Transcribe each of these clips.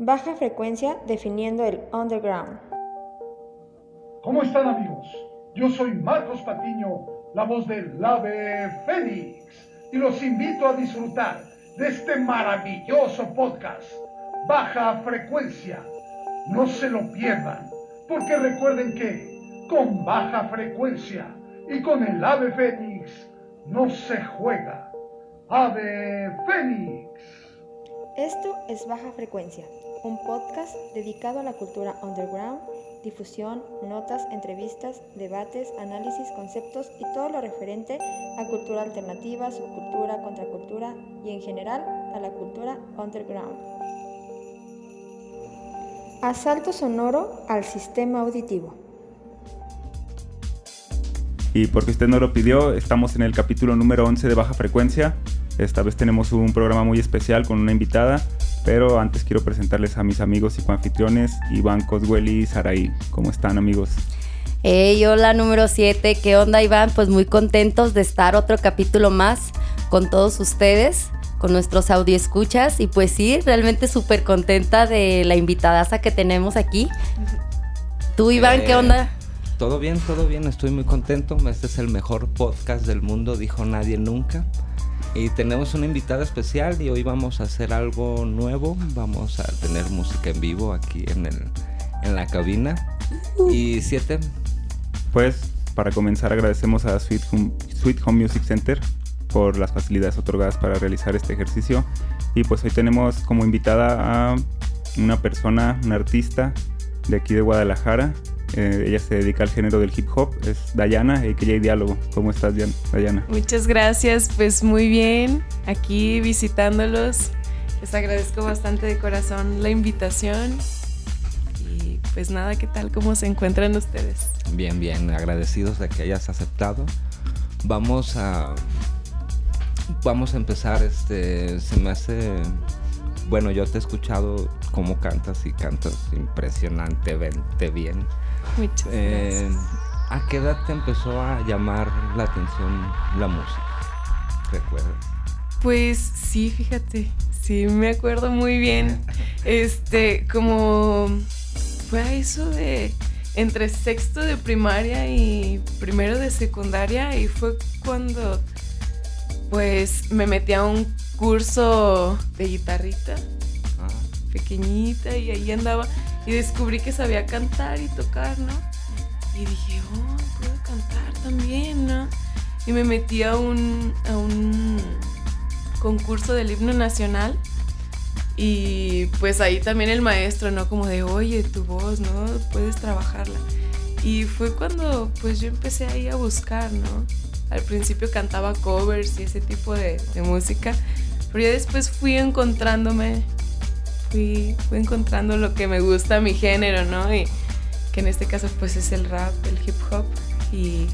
Baja frecuencia definiendo el underground. ¿Cómo están amigos? Yo soy Marcos Patiño, la voz del Ave Fénix, y los invito a disfrutar de este maravilloso podcast, Baja Frecuencia. No se lo pierdan, porque recuerden que con baja frecuencia y con el Ave Fénix no se juega. Ave Fénix. Esto es Baja Frecuencia, un podcast dedicado a la cultura underground, difusión, notas, entrevistas, debates, análisis, conceptos y todo lo referente a cultura alternativa, subcultura, contracultura y en general a la cultura underground. Asalto sonoro al sistema auditivo. Y porque usted no lo pidió, estamos en el capítulo número 11 de Baja Frecuencia. Esta vez tenemos un programa muy especial con una invitada, pero antes quiero presentarles a mis amigos y coanfitriones, Iván Coswell y Saraí. ¿Cómo están amigos? Hey, hola número 7, ¿qué onda Iván? Pues muy contentos de estar otro capítulo más con todos ustedes, con nuestros audio escuchas y pues sí, realmente súper contenta de la invitada que tenemos aquí. ¿Tú Iván, qué Eh, onda? Todo bien, todo bien, estoy muy contento. Este es el mejor podcast del mundo, dijo nadie nunca. Y tenemos una invitada especial y hoy vamos a hacer algo nuevo. Vamos a tener música en vivo aquí en, el, en la cabina. Y siete, Pues para comenzar agradecemos a Sweet Home, Sweet Home Music Center por las facilidades otorgadas para realizar este ejercicio. Y pues hoy tenemos como invitada a una persona, una artista de aquí de Guadalajara. Eh, ella se dedica al género del hip hop, es Dayana, AKJ Diálogo. ¿Cómo estás, Dayana? Muchas gracias, pues muy bien, aquí visitándolos. Les agradezco bastante de corazón la invitación. Y pues nada, ¿qué tal? ¿Cómo se encuentran ustedes? bien, bien, agradecidos de que hayas aceptado. Vamos a. Vamos a empezar, este. Se me hace. Bueno, yo te he escuchado cómo cantas y cantas impresionantemente bien. Muchas Eh, gracias. ¿A qué edad te empezó a llamar la atención la música? ¿Recuerdas? Pues sí, fíjate, sí me acuerdo muy bien. Este, como fue a eso de entre sexto de primaria y primero de secundaria y fue cuando pues me metí a un curso de guitarrita Ah, pequeñita y ahí andaba y descubrí que sabía cantar y tocar, ¿no? Y dije, oh, puedo cantar también, ¿no? Y me metí a un, a un concurso del himno nacional y pues ahí también el maestro, ¿no? Como de, oye, tu voz, ¿no? Puedes trabajarla. Y fue cuando pues yo empecé ahí a buscar, ¿no? Al principio cantaba covers y ese tipo de, de música, pero ya después fui encontrándome fui, fui encontrando lo que me gusta, mi género, ¿no? Y que en este caso pues es el rap, el hip hop. Y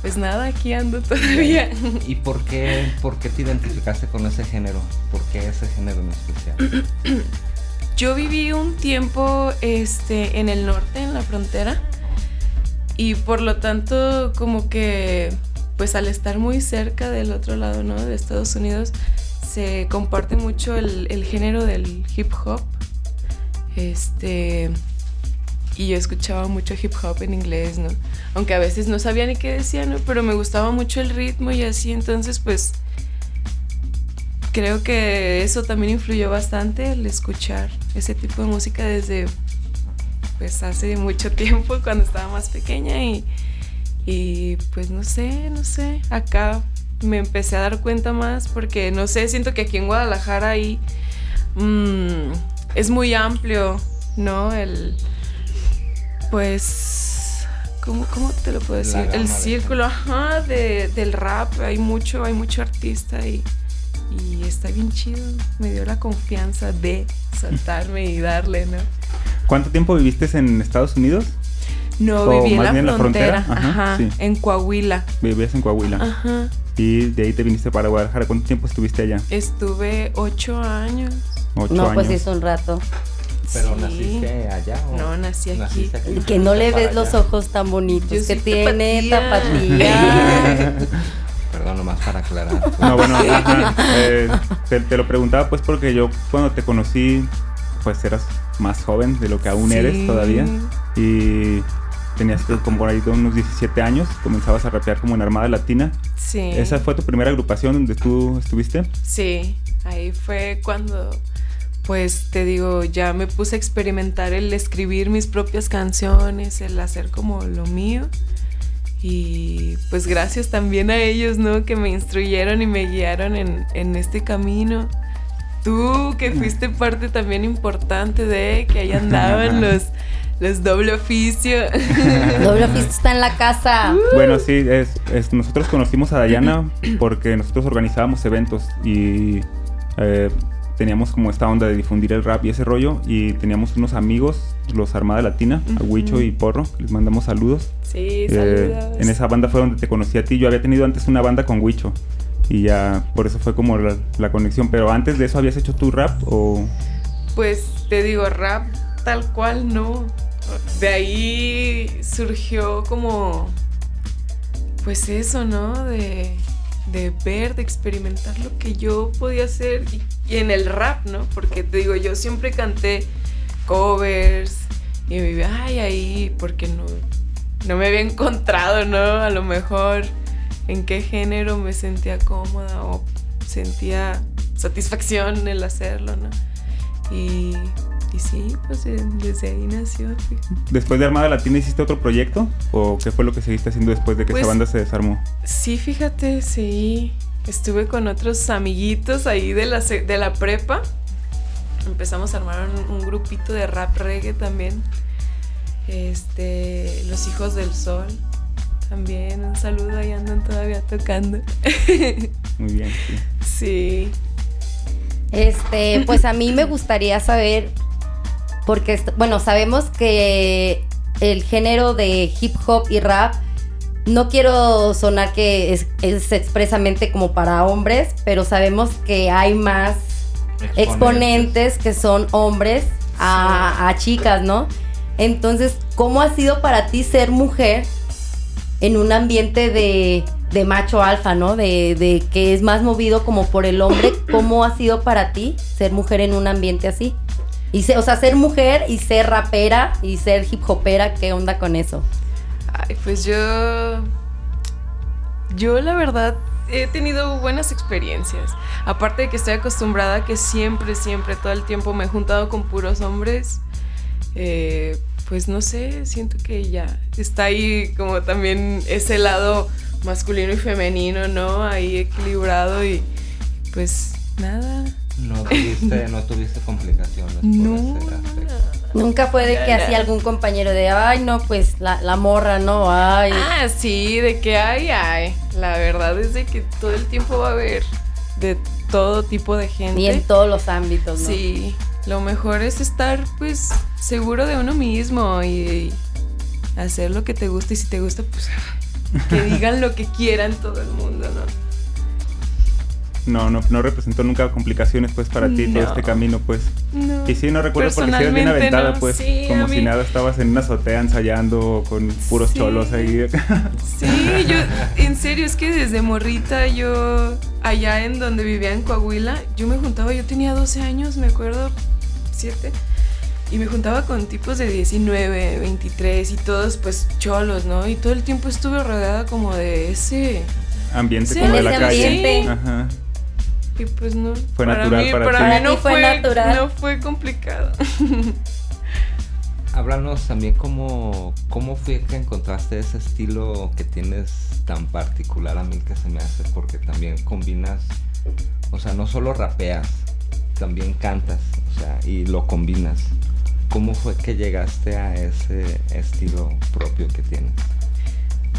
pues nada, aquí ando todavía. ¿Y por qué, por qué te identificaste con ese género? ¿Por qué ese género en especial? Yo viví un tiempo este, en el norte, en la frontera. Y por lo tanto, como que, pues al estar muy cerca del otro lado, ¿no? De Estados Unidos, se comparte mucho el, el género del hip hop. Este. Y yo escuchaba mucho hip hop en inglés, ¿no? Aunque a veces no sabía ni qué decía, ¿no? Pero me gustaba mucho el ritmo y así, entonces, pues. Creo que eso también influyó bastante el escuchar ese tipo de música desde pues hace mucho tiempo cuando estaba más pequeña y, y pues no sé, no sé, acá me empecé a dar cuenta más porque no sé, siento que aquí en Guadalajara ahí mm, es muy amplio, ¿no? El pues ¿cómo, cómo te lo puedo decir? El de círculo, ajá, de, del rap, hay mucho, hay mucho artista y, y está bien chido. Me dio la confianza de soltarme y darle, ¿no? ¿Cuánto tiempo viviste en Estados Unidos? No, O viví en la frontera, frontera, ajá, ajá, sí. en Coahuila. Vivías en Coahuila. Ajá. Y de ahí te viniste para Guadalajara. ¿Cuánto tiempo estuviste allá? Estuve ocho años. Ocho No, años. pues hizo un rato. ¿Pero Sí. naciste allá o No, nací aquí. naciste Que no le ves los ojos tan bonitos Yo que tiene tapatía. tapatía. Perdón, nomás para aclarar. No, bueno, ajá, eh, te, te lo preguntaba pues porque yo cuando te conocí pues eras más joven de lo que aún Sí. eres todavía. Y tenías como por ahí de unos 17 años, comenzabas a rapear como en Armada Latina. Sí. ¿Esa fue tu primera agrupación donde tú estuviste? Sí, ahí fue cuando, pues te digo, ya me puse a experimentar el escribir mis propias canciones, el hacer como lo mío. Y pues gracias también a ellos, ¿no? Que me instruyeron y me guiaron en, en este camino. Tú, que fuiste parte también importante de que ahí andaban los, los doble oficio. Doble oficio está en la casa. Bueno, sí, es, es- nosotros conocimos a Dayana porque nosotros organizábamos eventos y eh, teníamos como esta onda de difundir el rap y ese rollo y teníamos unos amigos, los Armada Latina, a Huicho y Porro, les mandamos saludos. Sí, Eh, saludos. en esa banda fue donde te conocí a ti. Yo había tenido antes una banda con Huicho y ya por eso fue como la, la conexión. Pero antes de eso habías hecho tu rap o Pues te digo, rap tal cual no. De ahí surgió como, pues eso, ¿no? De, de ver, de experimentar lo que yo podía hacer y, en el rap, ¿no? Porque te digo, yo siempre canté covers y me iba, ay, ahí, porque no, no me había encontrado, ¿no? A lo mejor en qué género me sentía cómoda o sentía satisfacción el hacerlo, ¿no? Y, y sí, pues eh, desde ahí nació. fíjate. después de Armada Latina hiciste otro proyecto o qué fue lo que seguiste haciendo después de que Pues- esa banda se desarmó? Sí, fíjate, sí. Estuve con otros amiguitos ahí de la, de la prepa. Empezamos a armar un, un grupito de rap reggae también. Este, Los Hijos del Sol. También un saludo, ahí andan todavía tocando. Muy bien. sí. sí. Este, pues a mí me gustaría saber, porque, bueno, sabemos que el género de hip hop y rap, no quiero sonar que es, es expresamente como para hombres, pero sabemos que hay más exponentes que son hombres a, a chicas, ¿no? Entonces, ¿cómo ha sido para ti ser mujer en un ambiente de, de macho alfa, ¿no? De, de que es más movido como por el hombre. ¿Cómo ha sido para ti ser mujer en un ambiente así? Y o sea, ser mujer y ser rapera y ser hip hopera, ¿qué onda con eso? Ay, pues yo. Yo, la verdad, he tenido buenas experiencias. Aparte de que estoy acostumbrada a que siempre, siempre, todo el tiempo me he juntado con puros hombres. eh, pues no sé, siento que ya está ahí como también ese lado masculino y femenino, ¿no? Ahí equilibrado y pues nada. No tuviste, no tuviste complicaciones No. Nunca fue de que ya. algún compañero de, ay, no, pues la, la morra, no, ay. Ah, sí, de que hay, hay. La verdad es de que todo el tiempo va a haber de todo tipo de gente. Y en todos los ámbitos, ¿no? Sí, lo mejor es estar pues seguro de uno mismo y hacer lo que te gusta y si te gusta pues que digan lo que quieran todo el mundo, ¿no? No, no, no representó nunca complicaciones pues para ti todo este camino pues. No. Y sí, no recuerdo porque si eres bien aventada no. pues, Sí, como si mí- nada estabas en una azotea ensayando con puros Sí. cholos ahí. Sí, yo, en serio, es que desde morrita yo, allá en donde vivía en Coahuila, yo me juntaba, yo tenía 12 años, me acuerdo, 7, y me juntaba con tipos de 19, 23 y todos pues cholos, ¿no? Y todo el tiempo estuve rodeada como de ese... ambiente Sí, como de la calle. ambiente. Ajá. Y pues no. Fue natural mí, para mí no fue, natural. No fue complicado. Háblanos también cómo, cómo fue que encontraste ese estilo que tienes tan particular a mí que se me hace, porque también combinas, o sea, no solo rapeas, también cantas, o sea, y lo combinas. ¿Cómo fue que llegaste a ese estilo propio que tienes?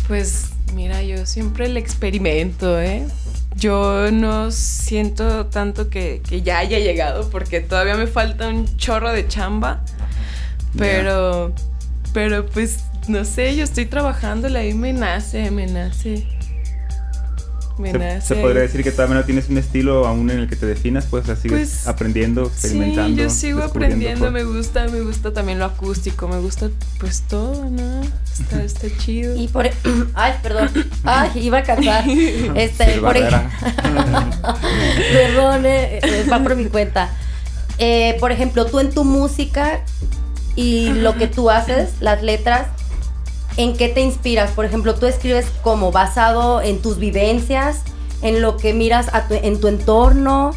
Pues mira, yo siempre el experimento, ¿eh? Yo no siento tanto que, que ya haya llegado porque todavía me falta un chorro de chamba. Pero, pero pues no sé, yo estoy trabajando, ahí me nace, me nace. Se, podría decir que todavía no tienes un estilo aún en el que te definas, pues o sea, sigues Pues, aprendiendo, experimentando. Sí, yo sigo aprendiendo, me gusta, me gusta también lo acústico, me gusta pues todo, ¿no? Está, está chido. Y por... e- Ay, perdón. Ay, iba a cantar. Este, Sí, por Barrera. Perdón, eh, eh, va por mi cuenta. eh, por ejemplo, tú en tu música y lo que tú haces, las letras, ¿en qué te inspiras? Por ejemplo, tú escribes como basado en tus vivencias, en lo que miras a tu- en tu entorno.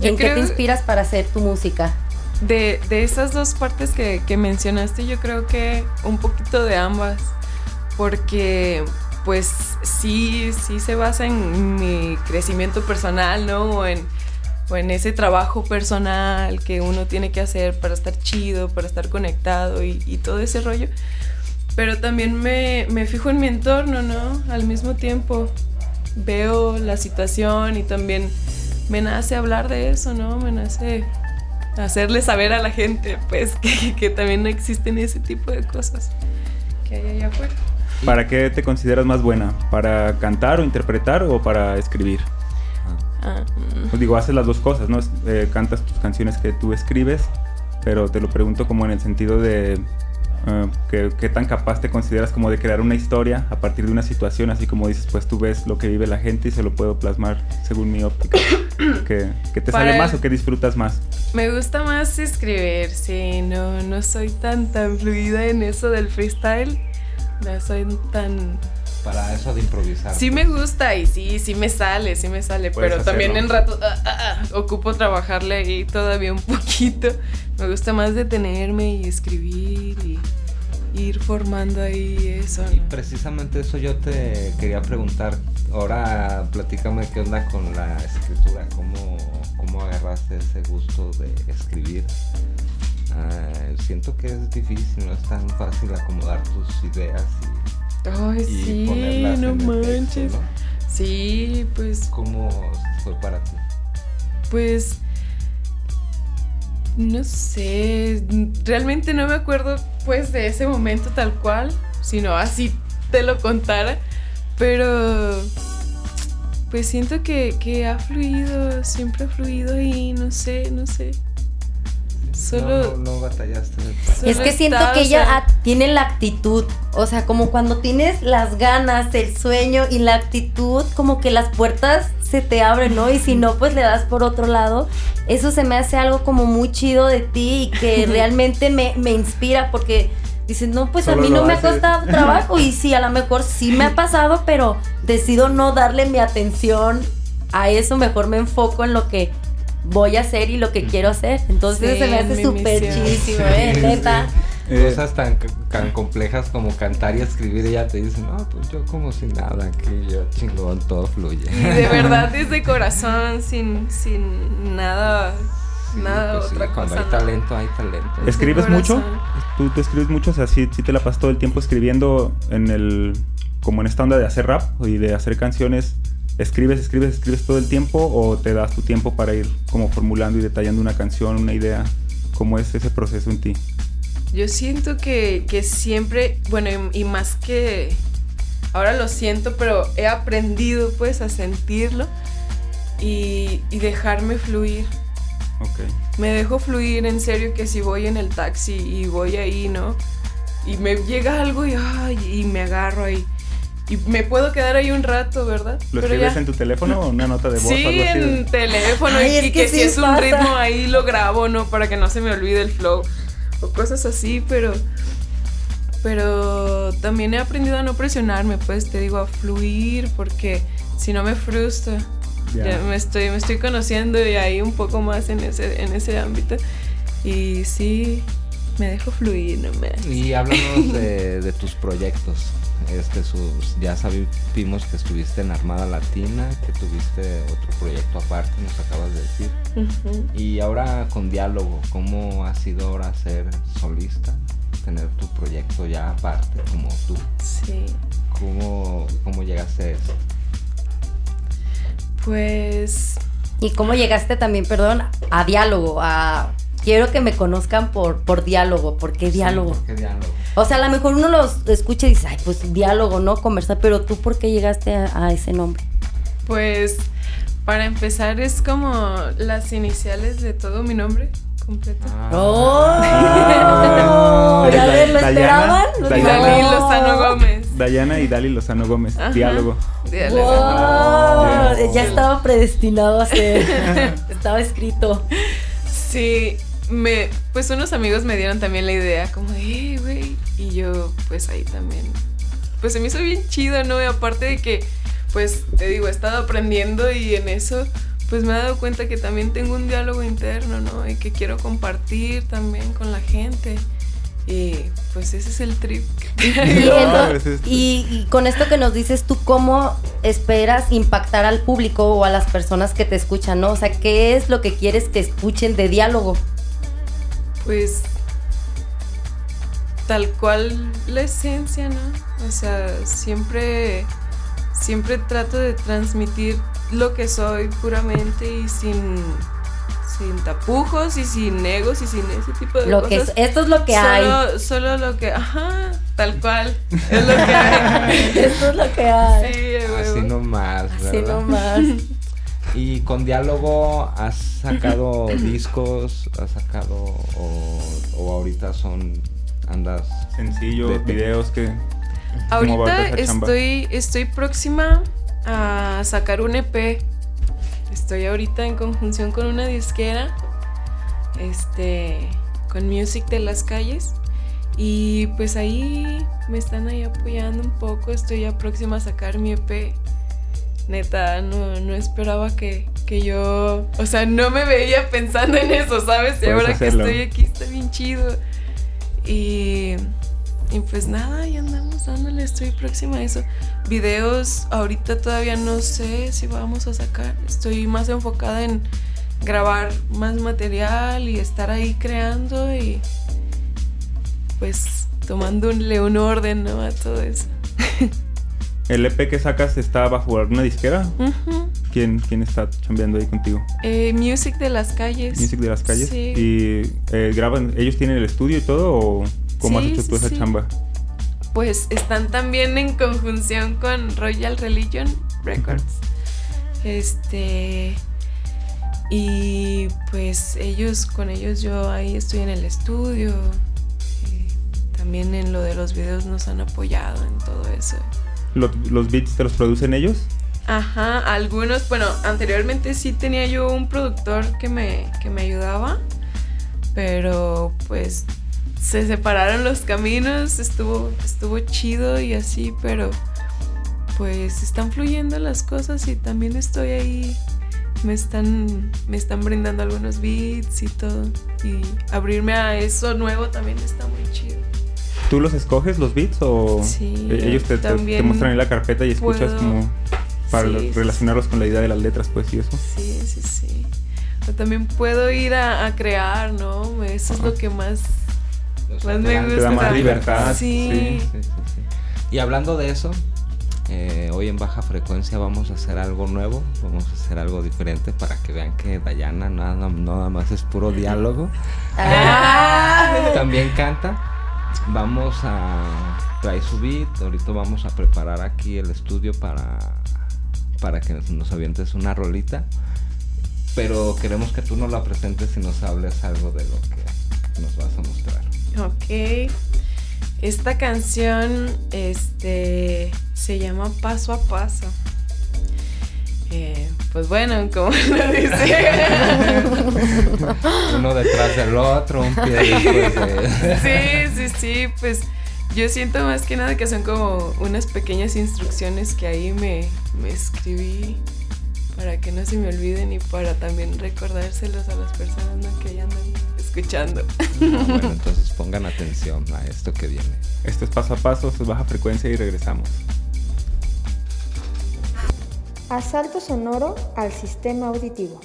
Yo ¿En qué te inspiras para hacer tu música? De, de esas dos partes que, que mencionaste, yo creo que un poquito de ambas. Porque, pues, sí, sí se basa en mi crecimiento personal, ¿no? O en, o en ese trabajo personal que uno tiene que hacer para estar chido, para estar conectado y, todo ese rollo. Pero también me, me fijo en mi entorno, ¿no? Al mismo tiempo veo la situación y también me nace hablar de eso, ¿no? Me nace hacerle saber a la gente, pues, que, que también existen ese tipo de cosas que hay allá afuera. ¿Para qué te consideras más buena? ¿Para cantar o interpretar o para escribir? Pues digo, haces las dos cosas, ¿no? Eh, cantas tus canciones que tú escribes, pero te lo pregunto como en el sentido de que- qué tan capaz te consideras como de crear una historia a partir de una situación, así como dices, pues tú ves lo que vive la gente y se lo puedo plasmar según mi óptica. ¿Qué, qué te Para sale más o qué disfrutas más? Me gusta más escribir, sí, no, no soy tan tan fluida en eso del freestyle. No soy tan... Para eso de improvisar. Sí me gusta y sí, sí me sale, sí me sale, Puedes pero también hacerlo. en rato ah, ah, ah, ocupo trabajarle ahí todavía un poquito. Me gusta más detenerme y escribir y ir formando ahí eso. Y ¿no? precisamente eso yo te quería preguntar. Ahora platícame qué onda con la escritura, cómo, cómo agarraste ese gusto de escribir. Ah, siento que es difícil, no es tan fácil acomodar tus ideas Ay, y, sí, ponerlas no en el texto, manches. ¿no? Sí, pues ¿Cómo fue para ti? Pues no sé, realmente no me acuerdo pues de ese momento tal cual, sino así te lo contara, pero pues siento que, que ha fluido, siempre ha fluido y no sé, no sé. Solo- No, no, no batallaste. Solo Es que siento que ella sea- tiene la actitud, o sea, como cuando tienes las ganas, el sueño y la actitud, como que las puertas se te abren, ¿no? Y si no, pues le das por otro lado. Eso se me hace algo como muy chido de ti y que realmente me, me inspira porque dices, no, pues a mí no me ha costado trabajo y sí, a lo mejor sí me ha pasado, pero decido no darle mi atención a eso, mejor me enfoco en lo que voy a hacer y lo que quiero hacer. Entonces Sí, se me hace súper chidísimo, ¿eh? Sí, Neta. sí. Eh, Cosas tan, tan complejas como cantar y escribir, ella te dice, no, pues yo como si nada, aquí yo chingón, todo fluye. Y de verdad desde corazón, sin, sin nada, Sí, nada pues sí, otra cuando cosa. hay ¿no? talento, hay talento. ¿Escribes mucho? ¿Tú, tú escribes mucho? O sea, ¿sí, sí te la pasas todo el tiempo escribiendo en el... como en esta onda de hacer rap y de hacer canciones. ¿Escribes, escribes, escribes todo el tiempo o te das tu tiempo para ir como formulando y detallando una canción, una idea? ¿Cómo es ese proceso en ti? Yo siento que, que siempre, bueno, y, y más que ahora lo siento, pero he aprendido pues a sentirlo y, y dejarme fluir. Ok. Me dejo fluir en serio que si voy en el taxi y voy ahí, ¿no? Y me llega algo y, ay, y me agarro ahí. Y me puedo quedar ahí un rato, ¿verdad? ¿Lo Pero escribes ya- en tu teléfono o una nota de voz? Sí, algo así de- en teléfono Ay, y, es que que, si sí es un pasa. ritmo ahí lo grabo, ¿no? Para que no se me olvide el flow o cosas así, pero pero también he aprendido a no presionarme, pues te digo a fluir porque si no me frustra. Ya. Ya me estoy me estoy conociendo y ahí un poco más en ese en ese ámbito y sí me dejo fluir nomás. Y háblanos de, de tus proyectos. Este, sus, ya sabimos que estuviste en Armada Latina, que tuviste otro proyecto aparte, nos acabas de decir. Y ahora con diálogo, ¿cómo ha sido ahora ser solista? Tener tu proyecto ya aparte como tú. Sí. ¿Cómo, cómo llegaste a eso? Pues ¿Y cómo llegaste también, perdón, a diálogo? A quiero que me conozcan por, por diálogo. ¿Por qué diálogo? Sí, ¿por qué diálogo? O sea, a lo mejor uno los escucha y dice, ay, pues diálogo, ¿no? Conversar, pero tú, ¿por qué llegaste a, a ese nombre? Pues para empezar es como las iniciales de todo mi nombre completo. Ah. ¡Oh! Ah. a ver, ¿lo Dayana, esperaban? Dayana. Dalí Lozano Gómez. Dayana y Dali Lozano Gómez. Ajá. Diálogo. Diálogo. Ah, ¡Wow! Ya estaba predestinado a ser. estaba escrito. Sí, me, pues unos amigos me dieron también la idea, como de, "Eh, güey. Y yo, pues ahí también. Pues se me hizo bien chido, ¿no? Y aparte de que, pues te digo, he estado aprendiendo y en eso, pues me he dado cuenta que también tengo un diálogo interno, ¿no? Y que quiero compartir también con la gente. Y pues ese es el trip. Y- y con esto que nos dices, ¿tú cómo esperas impactar al público o a las personas que te escuchan, no? O sea, ¿qué es lo que quieres que escuchen de diálogo? Pues tal cual la esencia, ¿no? O sea, siempre, siempre trato de transmitir lo que soy puramente y sin, sin tapujos y sin egos y sin ese tipo de Lo que es, cosas. esto es lo que hay. solo, solo lo que, ajá, tal cual, es lo que hay. Esto es lo que hay. Sí, Así nomás, Así ¿verdad? nomás. Y con diálogo has sacado discos, has sacado o, o ahorita son andas Sencillo, De- videos que. ¿cómo va Ahorita estoy, estoy próxima a sacar un EP. Estoy ahorita en conjunción con una disquera, este, con Music de las Calles. Y pues ahí me están ahí apoyando un poco. Estoy ya próxima a sacar mi EP. Neta, no, no esperaba que, que yo, o sea, no me veía pensando en eso, ¿sabes? Y ahora hacerlo. que estoy aquí está bien chido. Y, y pues nada, ya andamos dándole, estoy próxima a eso. Videos, ahorita todavía no sé si vamos a sacar. Estoy más enfocada en grabar más material y estar ahí creando y pues tomándole un orden ¿no? a todo eso. ¿El EP que sacas está bajo alguna disquera? ¿Quién, quién está chambeando ahí contigo? Eh, music de las calles. Music de las calles. Sí. ¿Y eh, graban, ellos tienen el estudio y todo o cómo has hecho tú sí, esa chamba? Pues están también en conjunción con Royal Religion Records. Este. Y pues ellos, con ellos yo ahí estoy en el estudio. Eh, también en lo de los videos nos han apoyado en todo eso. ¿Los, beats te los producen ellos? Ajá, algunos, bueno, anteriormente sí tenía yo un productor que me, que me ayudaba, pero pues se separaron los caminos, estuvo, estuvo chido y así, pero pues están fluyendo las cosas y también estoy ahí, me están, me están brindando algunos beats y todo, y abrirme a eso nuevo también está muy chido. ¿Tú los escoges los beats o Sí, ellos te, te- muestran ahí la carpeta y escuchas puedo- como para Sí, sí, relacionarlos con la idea de las letras pues y eso? Sí, sí, sí. También puedo ir a, a crear, ¿no? Eso es lo que más, Los más me gusta. Te da más libertad, Sí. sí. Sí, sí, sí. Y hablando de eso, eh, hoy en baja frecuencia vamos a hacer algo nuevo, vamos a hacer algo diferente para que vean que Dayana nada, nada más es puro diálogo, Ah. también canta. Vamos a traer su beat, ahorita vamos a preparar aquí el estudio para, para que nos, avientes una rolita. Pero queremos que tú nos la presentes y nos hables algo de lo que nos vas a mostrar. Ok. Esta canción este, se llama Paso a Paso. Eh, pues bueno, como lo dice. Uno detrás del otro, un pie después de... sí, sí, sí, pues yo siento más que nada que son como unas pequeñas instrucciones que ahí me, me escribí para que no se me olviden y para también recordárselos a las personas ¿no? que ya andan escuchando. Ah, bueno, entonces pongan atención a esto que viene. Esto es paso a paso, esto es baja frecuencia y regresamos. Asalto sonoro al sistema auditivo.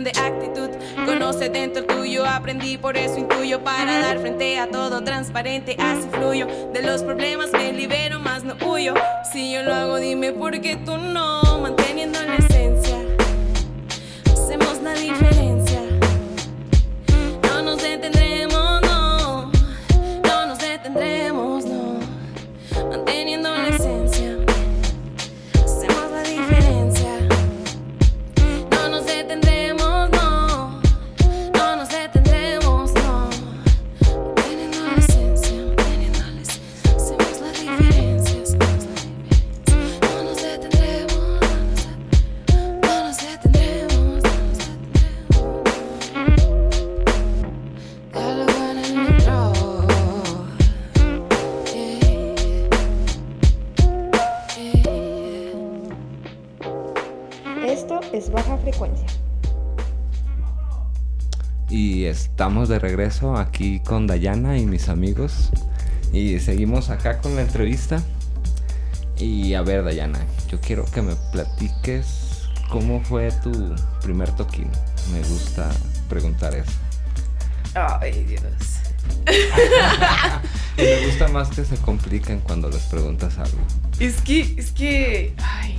Cuestión de actitud. Conoce dentro tuyo, aprendí, por eso intuyo para dar frente a todo transparente. Así fluyo de los problemas, me libero, más no huyo. Si yo lo hago, dime por qué tú no, manteniendo la esencia. Hacemos la diferencia. De regreso aquí con Dayana y mis amigos. Y seguimos acá con la entrevista. Y a ver, Dayana, yo quiero que me platiques cómo fue tu primer toquín. Me gusta preguntar eso. Ay, Dios. Me gusta más que se compliquen cuando les preguntas algo. Es que, es que, ay,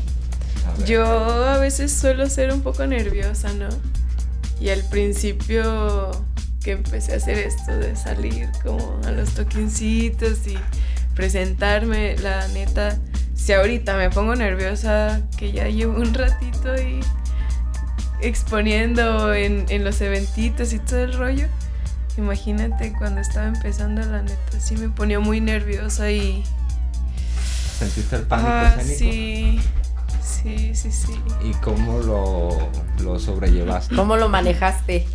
A yo a veces suelo ser un poco nerviosa, ¿no? Y al principio que empecé a hacer esto de salir como a los toquincitos y presentarme, la neta, si ahorita me pongo nerviosa, que ya llevo un ratito ahí exponiendo en, en los eventitos y todo el rollo, imagínate cuando estaba empezando, la neta, sí me ponía muy nerviosa y... ¿Sentiste el pánico Ah, escénico? sí, sí, sí, sí. ¿Y cómo lo, lo sobrellevaste? ¿Cómo lo manejaste?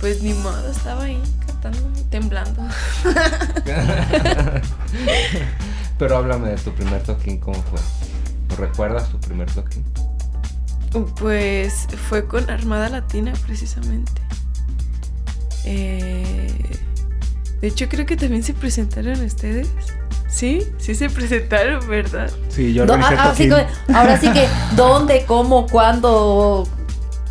Pues ni modo, estaba ahí cantando y temblando. Pero háblame de tu primer toquín, ¿cómo fue? ¿O ¿Recuerdas tu primer toquín? Pues fue con Armada Latina precisamente. Eh, de hecho creo que también se presentaron ustedes. ¿Sí? Sí se presentaron, ¿verdad? Sí, yo organicé ah, ah, sí ahora sí que, ¿dónde, cómo, cuándo?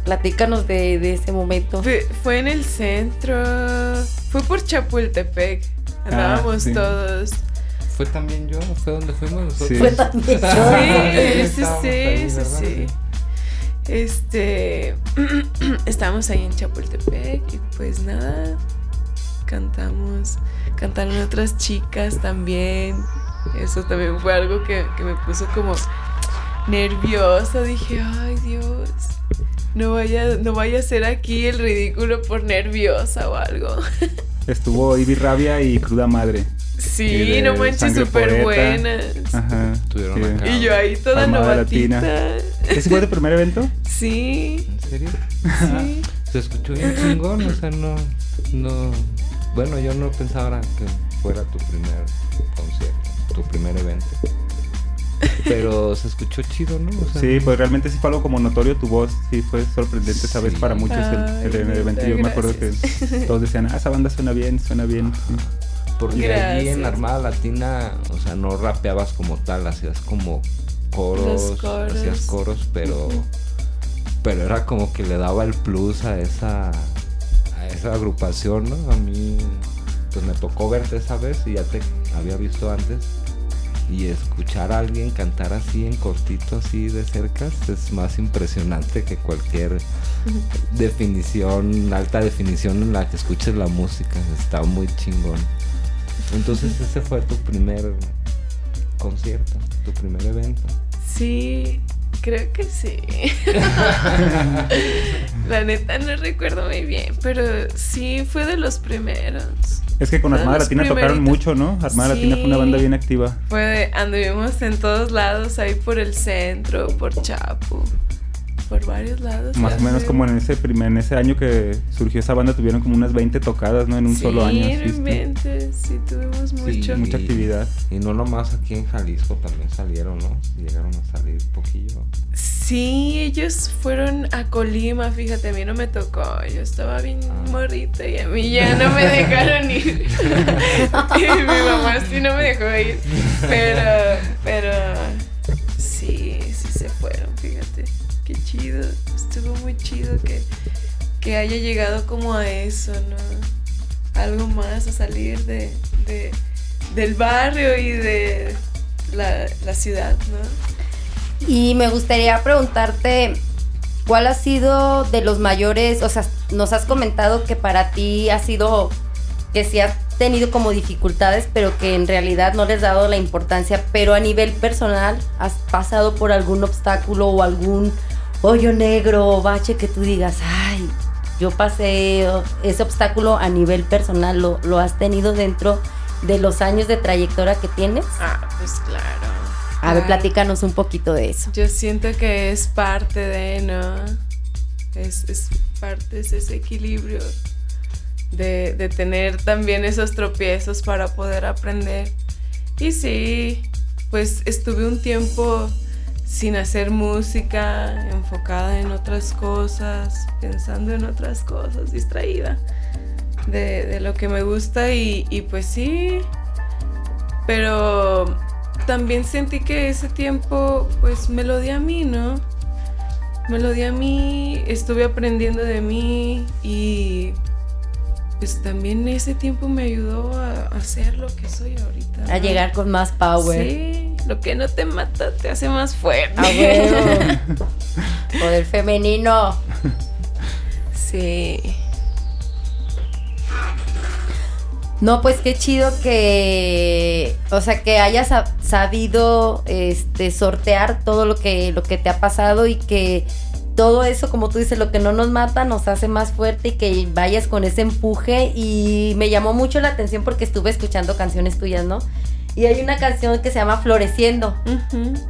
Platícanos de, de ese momento. Fue, fue en el centro. Fue por Chapultepec. Andábamos sí. todos. ¿Fue también yo? ¿Fue donde fuimos nosotros? Sí. Fue también yo. Sí, sí, sí. Este, estábamos ahí en Chapultepec y pues nada, cantamos, cantaron otras chicas también. Eso también fue algo que, que me puso como nerviosa. Dije, ay Dios, no vaya, no vaya a ser aquí el ridículo por nerviosa o algo. Estuvo Ivy Rabia y Cruda Madre. Sí, no manches, súper buenas. Ajá. Estuvieron sí. acá. Y yo ahí toda novatita. Latina. ¿Ese fue tu primer evento? Sí, ¿En serio? sí. Se escuchó bien chingón, o sea, no, no... Bueno, yo no pensaba que fuera tu primer concierto, tu primer evento. Pero se escuchó chido, ¿no? O sea, Sí, pues realmente sí fue algo como notorio tu voz, sí fue sorprendente esa vez Sí. para muchos el, el Ay, evento. Yo me acuerdo que todos decían, ah, esa banda suena bien, suena bien. sí. Porque allí en. Armada Latina, o sea, no rapeabas como tal, hacías como coros. hacías coros, pero pero era como que le daba el plus a esa a esa agrupación, ¿no? A mí pues me tocó verte esa vez y ya te había visto antes y escuchar a alguien cantar así en cortito, así de cerca, es más impresionante que cualquier definición, alta definición en la que escuches la música. Está muy chingón. Entonces ese fue tu primer concierto, tu primer evento. Sí, creo que sí. La neta no recuerdo muy bien, pero sí fue de los primeros. Es que con Fue Armada Latina tocaron mucho, ¿no? Armada Sí. Latina fue una banda bien activa. Fue de, anduvimos en todos lados, ahí por el centro, por Chapo, por varios lados. Más o menos sé. como en ese primer, en ese año que surgió esa banda tuvieron como unas 20 tocadas, ¿no? En un solo año. Sí, así, no este, inventes, sí tuvimos mucho. mucha actividad. Y no nomás aquí en Jalisco también salieron, ¿no? Llegaron a salir un poquillo. Sí, ellos fueron a Colima, fíjate, a mí no me tocó, yo estaba bien Ah. morrita y a mí ya no me dejaron ir. y mi mamá sí no me dejó ir, pero, pero sí, sí se fueron, fíjate, qué chido, estuvo muy chido que, que haya llegado como a eso, ¿no? Algo más, a salir de, de- del barrio y de la, la ciudad, ¿no? Y me gustaría preguntarte, ¿cuál ha sido de los mayores, o sea, nos has comentado que para ti ha sido, que sí has tenido como dificultades, pero que en realidad no les has dado la importancia, pero a nivel personal, ¿has pasado por algún obstáculo o algún hoyo negro o bache que tú digas, ay, yo pasé ese obstáculo a nivel personal, ¿lo, lo has tenido dentro de los años de trayectoria que tienes? Ah, pues claro. A ver, platícanos un poquito de eso. Yo siento que es parte de, ¿no? Es, es parte, es ese equilibrio de, de tener también esos tropiezos para poder aprender. Y sí, pues estuve un tiempo sin hacer música, enfocada en otras cosas, pensando en otras cosas, distraída de, de lo que me gusta y, y pues sí, pero también sentí que ese tiempo pues me lo di a mí, ¿no? Me lo di a mí, estuve aprendiendo de mí y pues también ese tiempo me ayudó a, a ser lo que soy ahorita. A llegar con más power. Sí, lo que no te mata te hace más fuerte. A huevo. Poder femenino. Sí. No, pues qué chido que, o sea, que hayas sab- sabido este sortear todo lo que lo que te ha pasado y que todo eso, como tú dices, lo que no nos mata nos hace más fuerte y que vayas con ese empuje y me llamó mucho la atención porque estuve escuchando canciones tuyas, ¿no? Y hay una canción que se llama Floreciendo.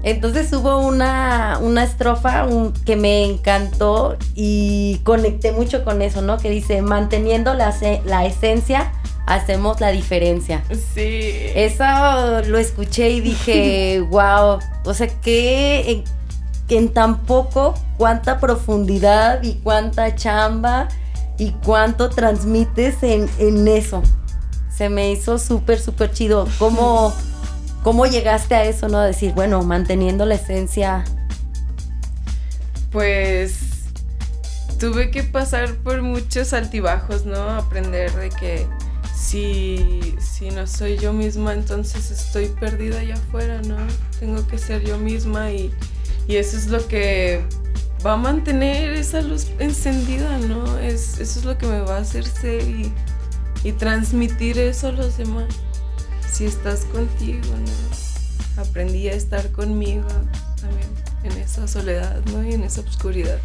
Entonces hubo una, una estrofa un- que me encantó y conecté mucho con eso, ¿no? Que dice, manteniendo la, la esencia, hacemos la diferencia. Sí. Eso lo escuché y dije, wow, o sea, que en, que en tan poco, cuánta profundidad y cuánta chamba y cuánto transmites en, en eso. Se me hizo súper, súper chido. ¿Cómo, ¿Cómo llegaste a eso, no? A decir, bueno, manteniendo la esencia. Pues tuve que pasar por muchos altibajos, ¿no? Aprender de que si, si no soy yo misma, entonces estoy perdida allá afuera, ¿no? Tengo que ser yo misma y, y eso es lo que va a mantener esa luz encendida, ¿no? Es, eso es lo que me va a hacer ser y, y transmitir eso a los demás. Si estás contigo, ¿no? Aprendí a estar conmigo también en esa soledad, ¿no? Y en esa oscuridad.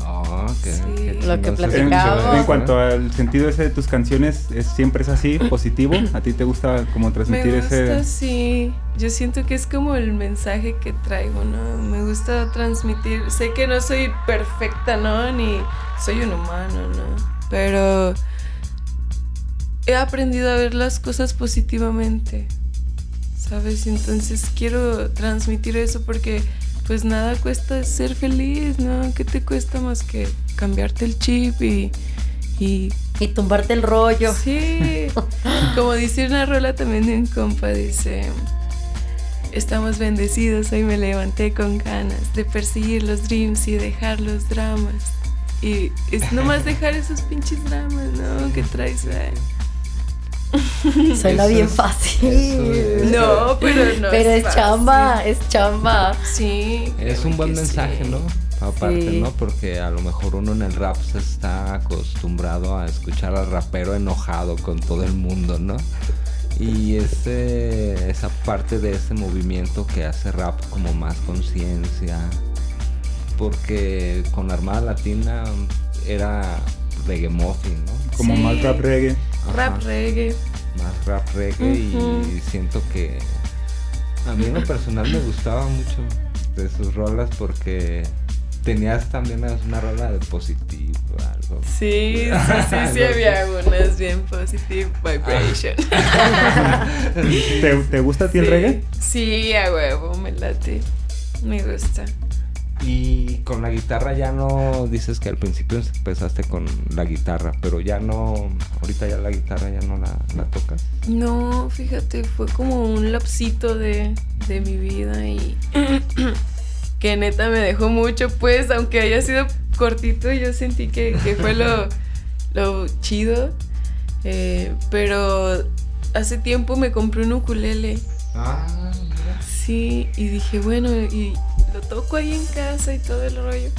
Ah, qué- Sí. qué Lo que En, platicábamos. en cuanto al sentido ese de tus canciones, ¿es, ¿siempre es así, positivo? ¿A ti te gusta como transmitir Me gusta, ese...? sí. Yo siento que es como el mensaje que traigo, ¿no? Me gusta transmitir. Sé que no soy perfecta, ¿no? Ni soy un humano, ¿no? Pero he aprendido a ver las cosas positivamente, ¿sabes? Entonces quiero transmitir eso porque pues nada cuesta ser feliz, ¿no? ¿Qué te cuesta más que cambiarte el chip y... y Y tumbarte el rollo. Sí, como dice una rola también de un compa, dice, estamos bendecidos, hoy me levanté con ganas de perseguir los dreams y dejar los dramas. Y es nomás dejar esos pinches dramas, ¿no? Que traes, ¿verdad? Suena Eso bien fácil. es- No, pero no Pero es chamba, es chamba. Sí. Es un buen mensaje, sí. ¿no? aparte, Sí. ¿no? Porque a lo mejor uno en el rap se está acostumbrado a escuchar al rapero enojado con todo el mundo, ¿no? Y ese, esa parte de ese movimiento que hace rap como más conciencia, porque con Armada Latina era reggae muffin, ¿no? Como Sí. más rap reggae. Rap reggae. más rap reggae y siento que a mí en lo personal me gustaba mucho de sus rolas porque tenías también una rola de positivo algo. Sí, sí, sí, sí, había unas bien positive vibration. ¿Te, te gusta a ti el reggae? Sí, a huevo, me late. Me gusta. Y con la guitarra ya no dices que al principio empezaste con la guitarra, pero ya no, ahorita ya la guitarra ya no la, la tocas. No, fíjate, fue como un lapsito de, de mi vida y que neta me dejó mucho, pues, aunque haya sido cortito, yo sentí que, que fue lo, lo chido. Eh, pero hace tiempo me compré un ukulele. Ah, mira. Sí, y dije, bueno, y lo toco ahí en casa y todo el rollo.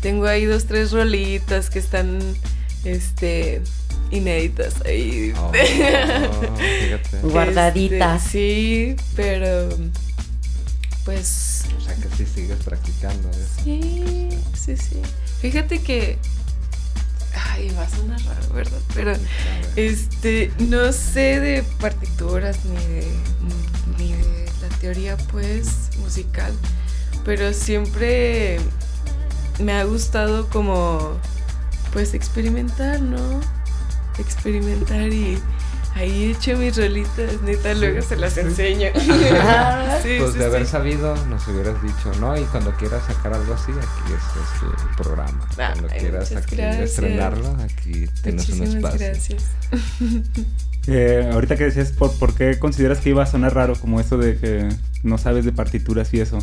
Tengo ahí dos, tres rolitas que están, este, inéditas ahí. Oh, fíjate. Guardaditas. Este, sí, pero, pues, O sea que sí sigues practicando eso. sí, sí, sí. Fíjate que, ay, va a sonar raro, ¿verdad? Pero, este, no sé de partituras ni de, ni de la teoría, pues, musical, pero siempre me ha gustado como, pues, experimentar, ¿no? Experimentar y ahí echo mis rolitas, neta, luego se las enseño. Ah, Sí, Pues sí, de haber sí. sabido, nos hubieras dicho, ¿no? Y cuando quieras sacar algo así, aquí es, es tu programa. Cuando Ay, quieras aquí estrenarlo, aquí tienes un espacio. gracias. Eh, ahorita que decías, ¿por, ¿por qué consideras que iba a sonar raro como eso de que no sabes de partituras y eso?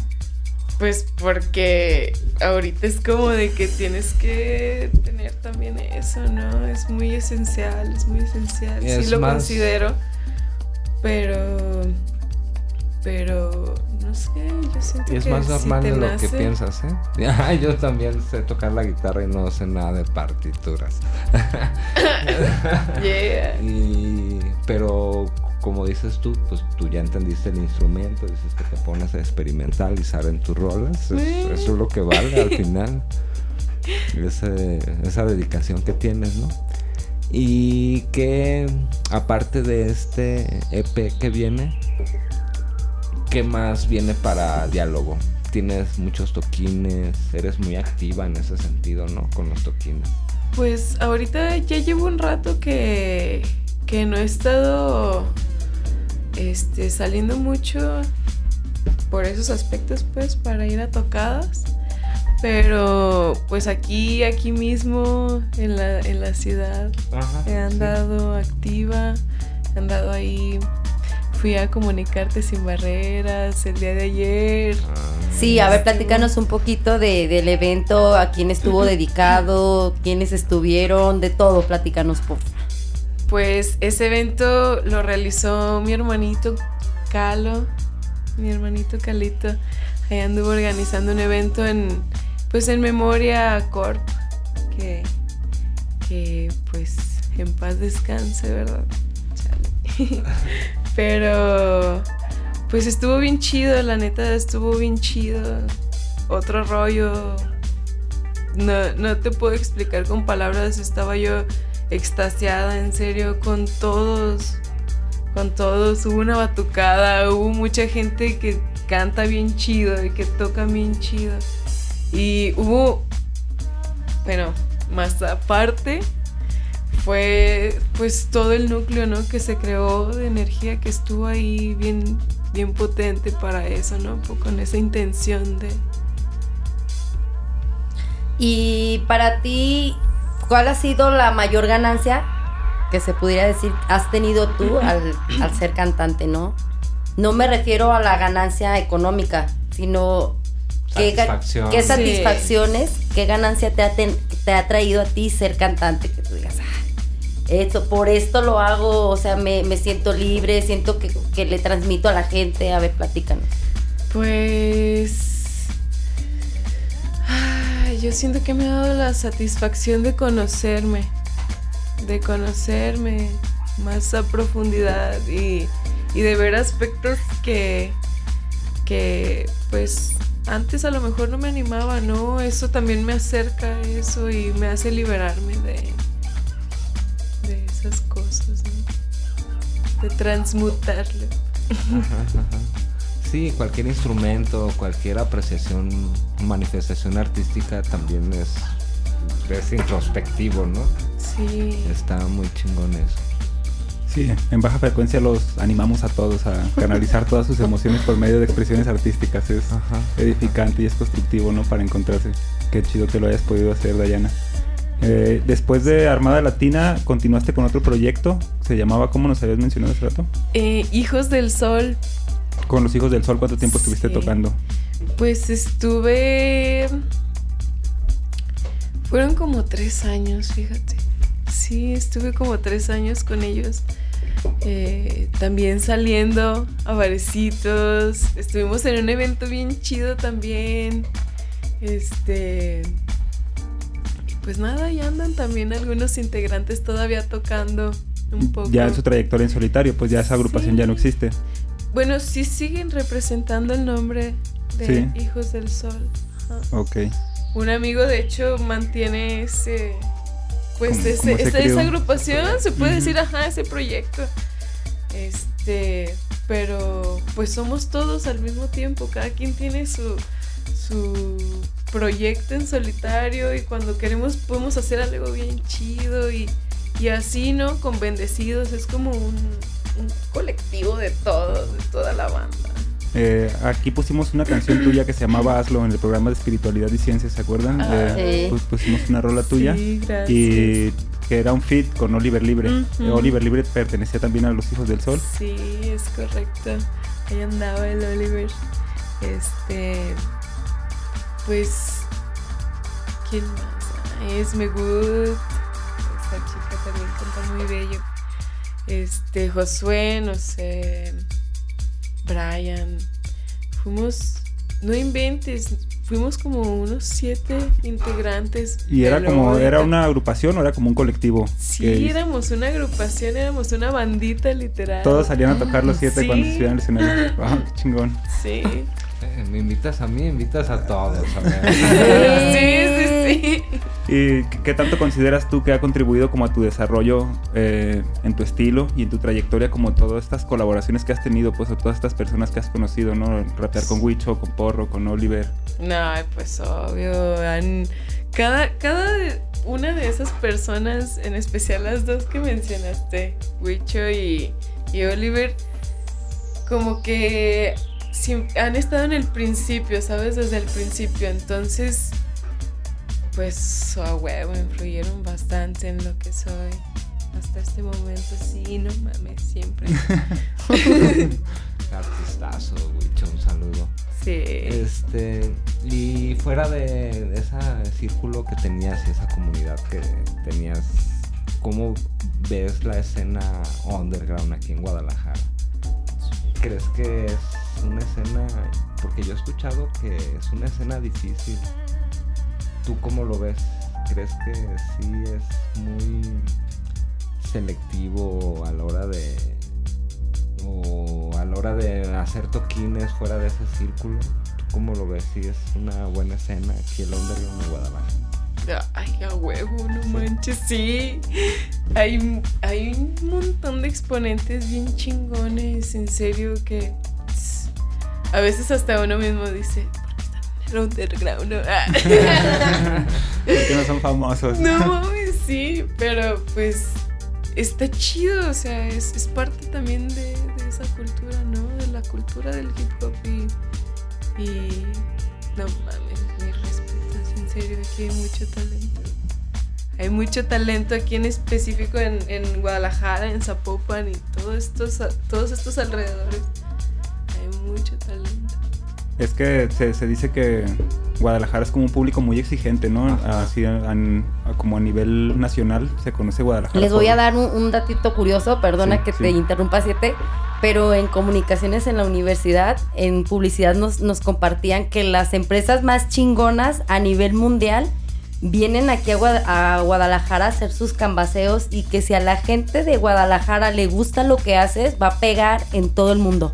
Pues porque ahorita es como de que tienes que tener también eso, ¿no? Es muy esencial, es muy esencial. Es sí lo más- considero, pero, pero, no sé, yo siento Y es que más si normal te de lo que nace- piensas, ¿eh? Yo también sé tocar la guitarra y no sé nada de partituras. Yeah. Y, pero como dices tú, pues tú ya entendiste el instrumento, dices que te pones a experimentalizar en tus rolas. es- eso es lo que vale al final. Ese- esa dedicación que tienes, ¿no? Y que aparte de este EP que viene, ¿qué más viene para diálogo? Tienes muchos toquines, eres muy activa en ese sentido, ¿no? Con los toquines. Pues ahorita ya llevo un rato que, que no he estado este, saliendo mucho por esos aspectos, pues, para ir a tocadas. Pero pues aquí, aquí mismo, en la, en la ciudad, Ajá. he andado activa, he andado ahí. Fui a comunicarte sin barreras el día de ayer. Sí, a ver, platícanos un poquito de, del evento, a quién estuvo dedicado, quiénes estuvieron, de todo, platícanos, por favor. Pues ese evento lo realizó mi hermanito Calo, mi hermanito Calito. Ahí anduvo organizando un evento en, pues en memoria a Corp, que, que pues en paz descanse, ¿verdad? Chale. Pero pues estuvo bien chido, la neta estuvo bien chido. Otro rollo. No, no te puedo explicar con palabras, estaba yo extasiada, en serio, con todos, con todos. Hubo una batucada, hubo mucha gente que canta bien chido y que toca bien chido. Y hubo, bueno, más aparte, fue pues todo el núcleo, ¿no? Que se creó de energía que estuvo ahí bien, bien potente para eso, ¿no? Con esa intención de... Y para ti, ¿cuál ha sido la mayor ganancia que se pudiera decir has tenido tú al, al ser cantante, no? No me refiero a la ganancia económica, sino qué, Satisfacción. qué Sí. satisfacciones, qué ganancia te ha, ten- te ha traído a ti ser cantante, que tú digas, "Ah, esto, por esto lo hago, o sea, me, me siento libre, siento que, que le transmito a la gente, a ver, platícanos. Pues. Yo siento que me ha dado la satisfacción de conocerme, de conocerme más a profundidad y, y de ver aspectos que, que pues antes a lo mejor no me animaba, ¿no? Eso también me acerca a eso y me hace liberarme de, de esas cosas, ¿no? De transmutarlo. Sí, cualquier instrumento, cualquier apreciación, manifestación artística también es, es introspectivo, ¿no? Sí. Está muy chingón eso. Sí, en baja frecuencia los animamos a todos a canalizar todas sus emociones por medio de expresiones artísticas. Es Ajá. edificante y es constructivo, ¿no? Para encontrarse. Qué chido que lo hayas podido hacer, Dayana. Eh, después de Armada Latina, continuaste con otro proyecto. Se llamaba, ¿cómo nos habías mencionado hace rato? Eh, Hijos del Sol, Con los Hijos del Sol, ¿cuánto tiempo estuviste tocando? pues estuve... Fueron como tres años, fíjate. Sí, estuve como tres años con ellos. Eh, también saliendo a barecitos. Estuvimos en un evento bien chido también. Este. Pues nada, ya andan también algunos integrantes todavía tocando un poco. Ya en su trayectoria en solitario, pues ya esa agrupación Sí. ya no existe. Bueno, sí siguen representando el nombre de Sí. Hijos del Sol. Ajá. Ok. Un amigo, de hecho, mantiene ese. Pues ese, esa, agrupación, se puede decir, ajá, ese proyecto. Este. Pero, pues somos todos al mismo tiempo. Cada quien tiene su, su proyecto en solitario. Y cuando queremos, podemos hacer algo bien chido. Y, y así, ¿no? Con bendecidos. Es como un, un colectivo de todos, de toda la banda. Eh, aquí pusimos una canción tuya que se llamaba Hazlo en el programa de espiritualidad y ciencias, ¿se acuerdan? Ah, Eh, sí. pues pusimos una rola tuya. Sí, gracias. y que era un fit con Oliver Libre. Eh, Oliver Libre pertenecía también a los Hijos del Sol. Sí, es correcto. Ahí andaba el Oliver. Este. Pues. ¿Quién más? Ah, Esme Good. Esta chica también canta muy bello. Este, Josué, no sé. Brian. Fuimos. No inventes. Fuimos como unos siete integrantes. Y era como, era una agrupación o era como un colectivo. Sí, que éramos una agrupación, éramos una bandita literal. Todos salían a tocar los siete Sí. cuando se subían al escenario. Wow, qué chingón. Sí. Eh, me invitas a mí, invitas a todos. a ver. Sí, sí, sí. ¿Y qué- tanto consideras tú que ha contribuido como a tu desarrollo eh, en tu estilo y en tu trayectoria como todas estas colaboraciones que has tenido, pues a todas estas personas que has conocido, ¿no? Rapear con Huicho, con Porro, con Oliver. No, pues obvio. han- cada, cada una de esas personas, en especial las dos que mencionaste, Wicho y, y Oliver, como que han estado en el principio, ¿sabes? Desde el principio. Entonces, pues a huevo, influyeron bastante en lo que soy. Hasta este momento, sí, no mames, siempre. Artistazo, Wicho, un saludo. Sí. Este, y fuera de ese círculo que tenías y esa comunidad que tenías, ¿cómo ves la escena underground aquí en Guadalajara? ¿Crees que es una escena, porque yo he escuchado que es una escena difícil? ¿Tú cómo lo ves? ¿Crees que sí es muy selectivo a la hora de o a la hora de hacer toquines fuera de ese círculo? ¿Tú cómo lo ves? Si es una buena escena aquí el underground de Guadalajara. Ay, a huevo, no manches, sí. Hay, hay un montón de exponentes bien chingones, en serio, que a veces hasta uno mismo dice, underground? no?" Ah. Que no son famosos. No mames, sí, pero pues está chido, o sea, es, es parte también de, de esa cultura, ¿no? De la cultura del hip hop y, y no mames, mis respetos, en serio, aquí hay mucho talento. Hay mucho talento aquí en específico en, en Guadalajara, en Zapopan y todos estos, todos estos alrededores. Es que se, se dice que Guadalajara es como un público muy exigente, ¿no? Así a- como a nivel nacional se conoce Guadalajara. Les voy por- a dar un, un datito curioso, perdona Sí, que sí. te interrumpa, siete, pero en comunicaciones en la universidad, en publicidad nos, nos compartían que las empresas más chingonas a nivel mundial vienen aquí a, a Guadalajara a hacer sus cambaseos y que si a la gente de Guadalajara le gusta lo que haces, va a pegar en todo el mundo.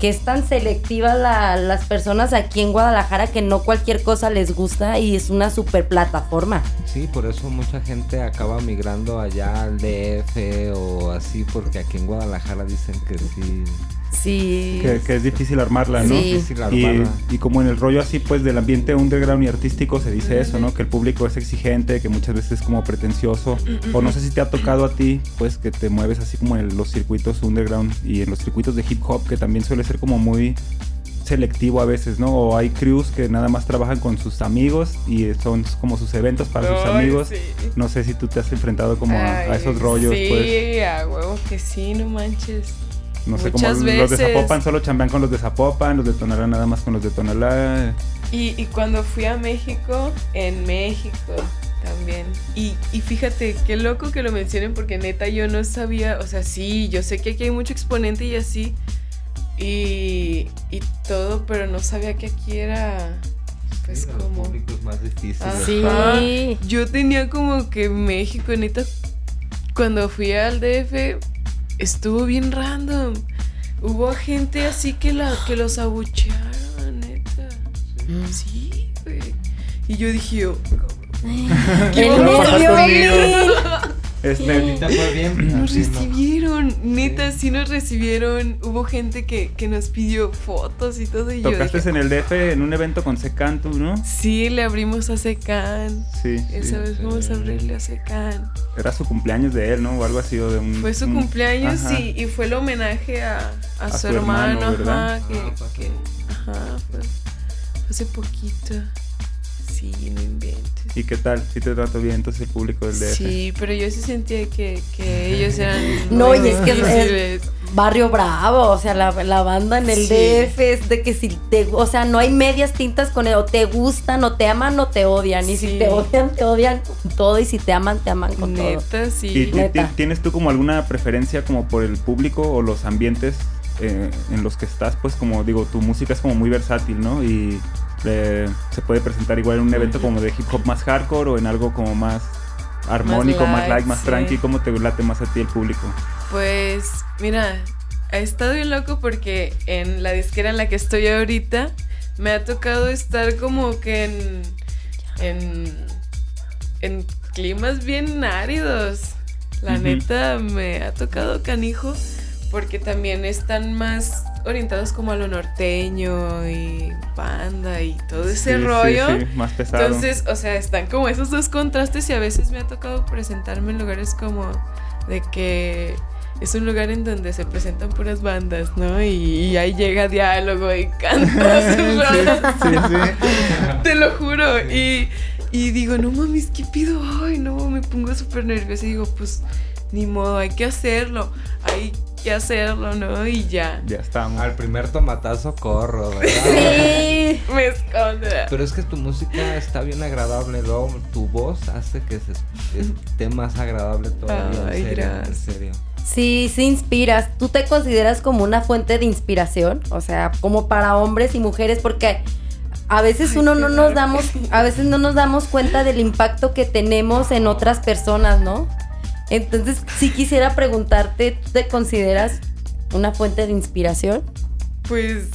Que es tan selectiva la- las personas aquí en Guadalajara que no cualquier cosa les gusta y es una super plataforma. Sí, por eso mucha gente acaba migrando allá al DF o así, porque aquí en Guadalajara dicen que sí. Sí. Que, que es difícil armarla, ¿no? Sí. Difícil Y, armarla. y como en el rollo así, pues del ambiente underground y artístico se dice eso, ¿no? Que el público es exigente, que muchas veces es como pretencioso. O no sé si te ha tocado a ti, pues que te mueves así como en los circuitos underground y en los circuitos de hip hop, que también suele ser como muy selectivo a veces, ¿no? O hay crews que nada más trabajan con sus amigos y son como sus eventos para sus amigos. sí. No sé si tú te has enfrentado como a, esos rollos, sí, pues. a huevo que sí, no manches. No sé, muchas los de. Zapopan solo chambean con los de Zapopan, los de Tonalá nada más con los de Tonalá. Y, y cuando fui a México, en México también. Y, y fíjate, qué loco que lo mencionen porque neta yo no sabía, o sea, sí, yo sé que aquí hay mucho exponente y así. Y, y todo, pero no sabía que aquí era pues Sí, los como... públicos más. Ajá. Sí. Yo tenía como que México, neta, cuando fui al DF, estuvo bien random. Hubo gente así que, la, que los abuchearon, neta. Sí, güey. Y yo dije, oh, ¿Qué El nervio. Este, fue bien. nos recibieron, neta, sí nos recibieron. Hubo gente que, que nos pidió fotos y todo. Y yo Tocaste dije, en el DF en un evento con Secan, tú, ¿no? sí, le abrimos a Secan. Sí. Esa sí. vez fuimos a abrirle a Secan. Era su cumpleaños de él, ¿no? O algo así, o de un... Fue su un- cumpleaños y, y fue el homenaje a, a, A su, su hermano, ajá, que, Ah, pasó. que- ajá, fue, fue hace poquito. Sí, no inventes. ¿Y qué tal? ¿Sí te trató bien entonces el público del DF? Sí, pero yo sí sentía que, que ellos eran No, y es que es-. Barrio Bravo, o sea, la, la banda en el Sí. DF es de que si te, o sea, no hay medias tintas con él, o te gustan, o te aman, o te odian, y si te odian, te odian con todo, y si te aman, te aman con todo. Neta, ¿Y sí. Neta. tienes tú como alguna preferencia como por el público o los ambientes eh, en los que estás? Pues como digo, tu música es como muy versátil, ¿no? Y eh, se puede presentar igual en un evento como de hip hop más hardcore o en algo como más armónico, más, light, más sí. tranqui. ¿Cómo te late más a ti el público? Pues, mira, ha estado bien loco porque en la disquera en la que estoy ahorita me ha tocado estar como que en. en. en climas bien áridos. La neta me ha tocado canijo porque también están más orientados como a lo norteño y banda y todo ese Sí, rollo. sí, más pesado. Entonces, o sea, están como esos dos contrastes y a veces me ha tocado presentarme en lugares como de que es un lugar en donde se presentan puras bandas, ¿no? Y, y ahí llega diálogo y canta sus rolas. sí, sí. Te lo juro. Y, y digo, no mames, ¿qué pido? Ay, no, me pongo súper nerviosa y digo, pues ni modo, hay que hacerlo. Hay que hacerlo, ¿no? Y ya. Ya estamos. Al primer tomatazo corro, ¿verdad? Sí. Me esconde. Pero es que tu música está bien agradable, luego tu voz hace que se esté más agradable todavía. Ay, en serio, en serio. Sí, sí inspiras. ¿Tú te consideras como una fuente de inspiración? O sea, como para hombres y mujeres, porque a veces Ay, uno no nos damos, a veces no nos damos cuenta del impacto que tenemos en otras personas, ¿no? Entonces, sí quisiera preguntarte, ¿tú te consideras una fuente de inspiración? Pues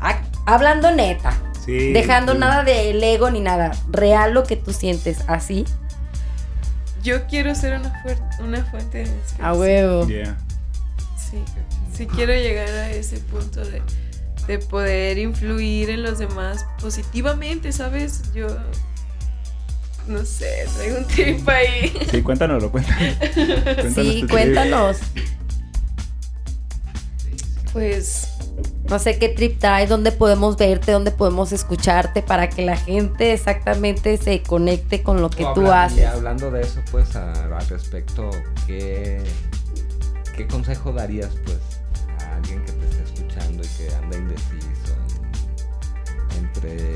Ah, hablando neta, Sí, dejando sí. nada del ego ni nada, real lo que tú sientes, así, yo quiero ser una, una fuente de inspiración. a huevo. Yeah. Sí, sí quiero llegar a ese punto de, de poder influir en los demás positivamente, ¿sabes? Yo no sé, traigo un trip ahí. Sí, cuéntanoslo, cuéntanos. Cuéntanos Sí, cuéntanos. Pues No sé qué trip traes, dónde podemos verte, dónde podemos escucharte para que la gente exactamente se conecte con lo que O tú hablan- y haces. hablando de eso, pues, a- al respecto, ¿qué, ¿qué consejo darías, pues, a alguien que te esté escuchando y que anda indeciso entre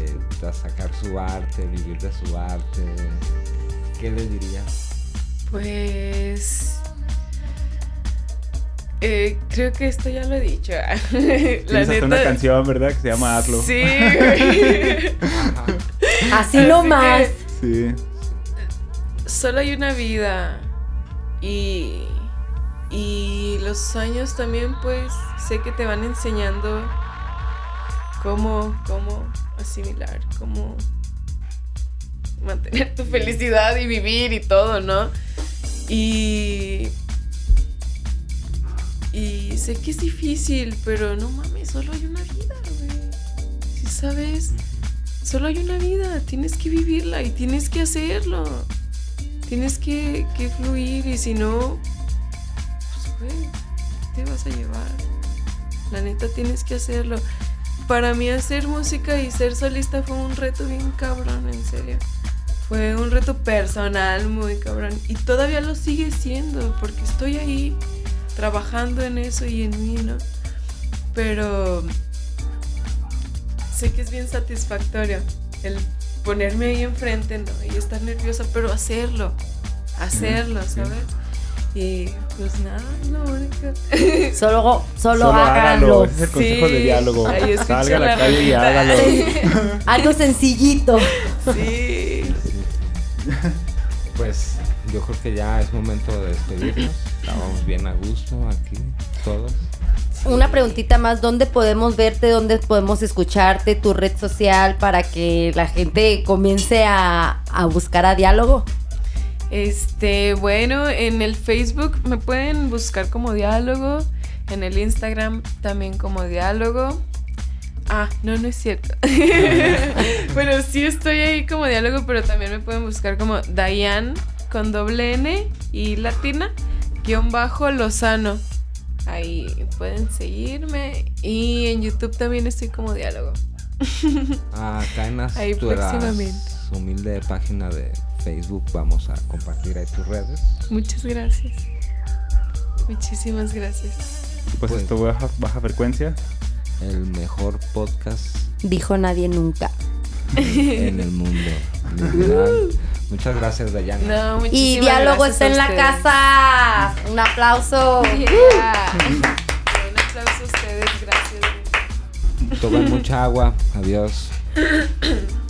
sacar su arte, vivir de su arte? ¿Qué le dirías? Pues eh, creo que esto ya lo he dicho. La neta, una canción, ¿verdad? Que se llama Hazlo. Sí. Así nomás. Sí. Solo hay una vida. Y. Y los años también, pues, sé que te van enseñando cómo, cómo asimilar, cómo mantener tu felicidad y vivir y todo, ¿no? Y y sé que es difícil, pero no mames, solo hay una vida, güey. Si sabes, solo hay una vida, tienes que vivirla y tienes que hacerlo. Tienes que, que fluir y si no, pues, güey, te vas a llevar? La neta tienes que hacerlo. Para mí hacer música y ser solista fue un reto bien cabrón, en serio. Fue un reto personal muy cabrón. Y todavía lo sigue siendo, porque estoy ahí trabajando en eso y en mí, ¿no? Pero sé que es bien satisfactorio el ponerme ahí enfrente, ¿no? Y estar nerviosa, pero hacerlo, hacerlo, ¿sabes? Y pues nada, no, Solo, solo, hágalo. es el consejo de diálogo. Salga a la, calle y hágalo. Algo sencillito. Sí. Pues yo creo que ya es momento de despedirnos. Estábamos bien a gusto aquí, todos. Una preguntita más, ¿dónde podemos verte? ¿Dónde podemos escucharte? ¿Tu red social para que la gente comience a, a buscar a diálogo? Este, bueno, en el Facebook me pueden buscar como diálogo, en el Instagram también como diálogo. Ah, no, no es cierto. bueno, sí estoy ahí como diálogo, pero también me pueden buscar como Diane con doble N y latina guion bajo Lozano. Ahí pueden seguirme. Y en YouTube también estoy como diálogo. Acá en las ahí humilde página de Facebook vamos a compartir ahí tus redes. Muchas gracias. Muchísimas gracias. Pues, pues esto baja, baja frecuencia. El mejor podcast. Dijo nadie nunca. En el mundo. Muchas gracias, Dayana. No, y diálogo está en la casa. Un aplauso. Un aplauso a ustedes, gracias. Tomen mucha agua. Adiós.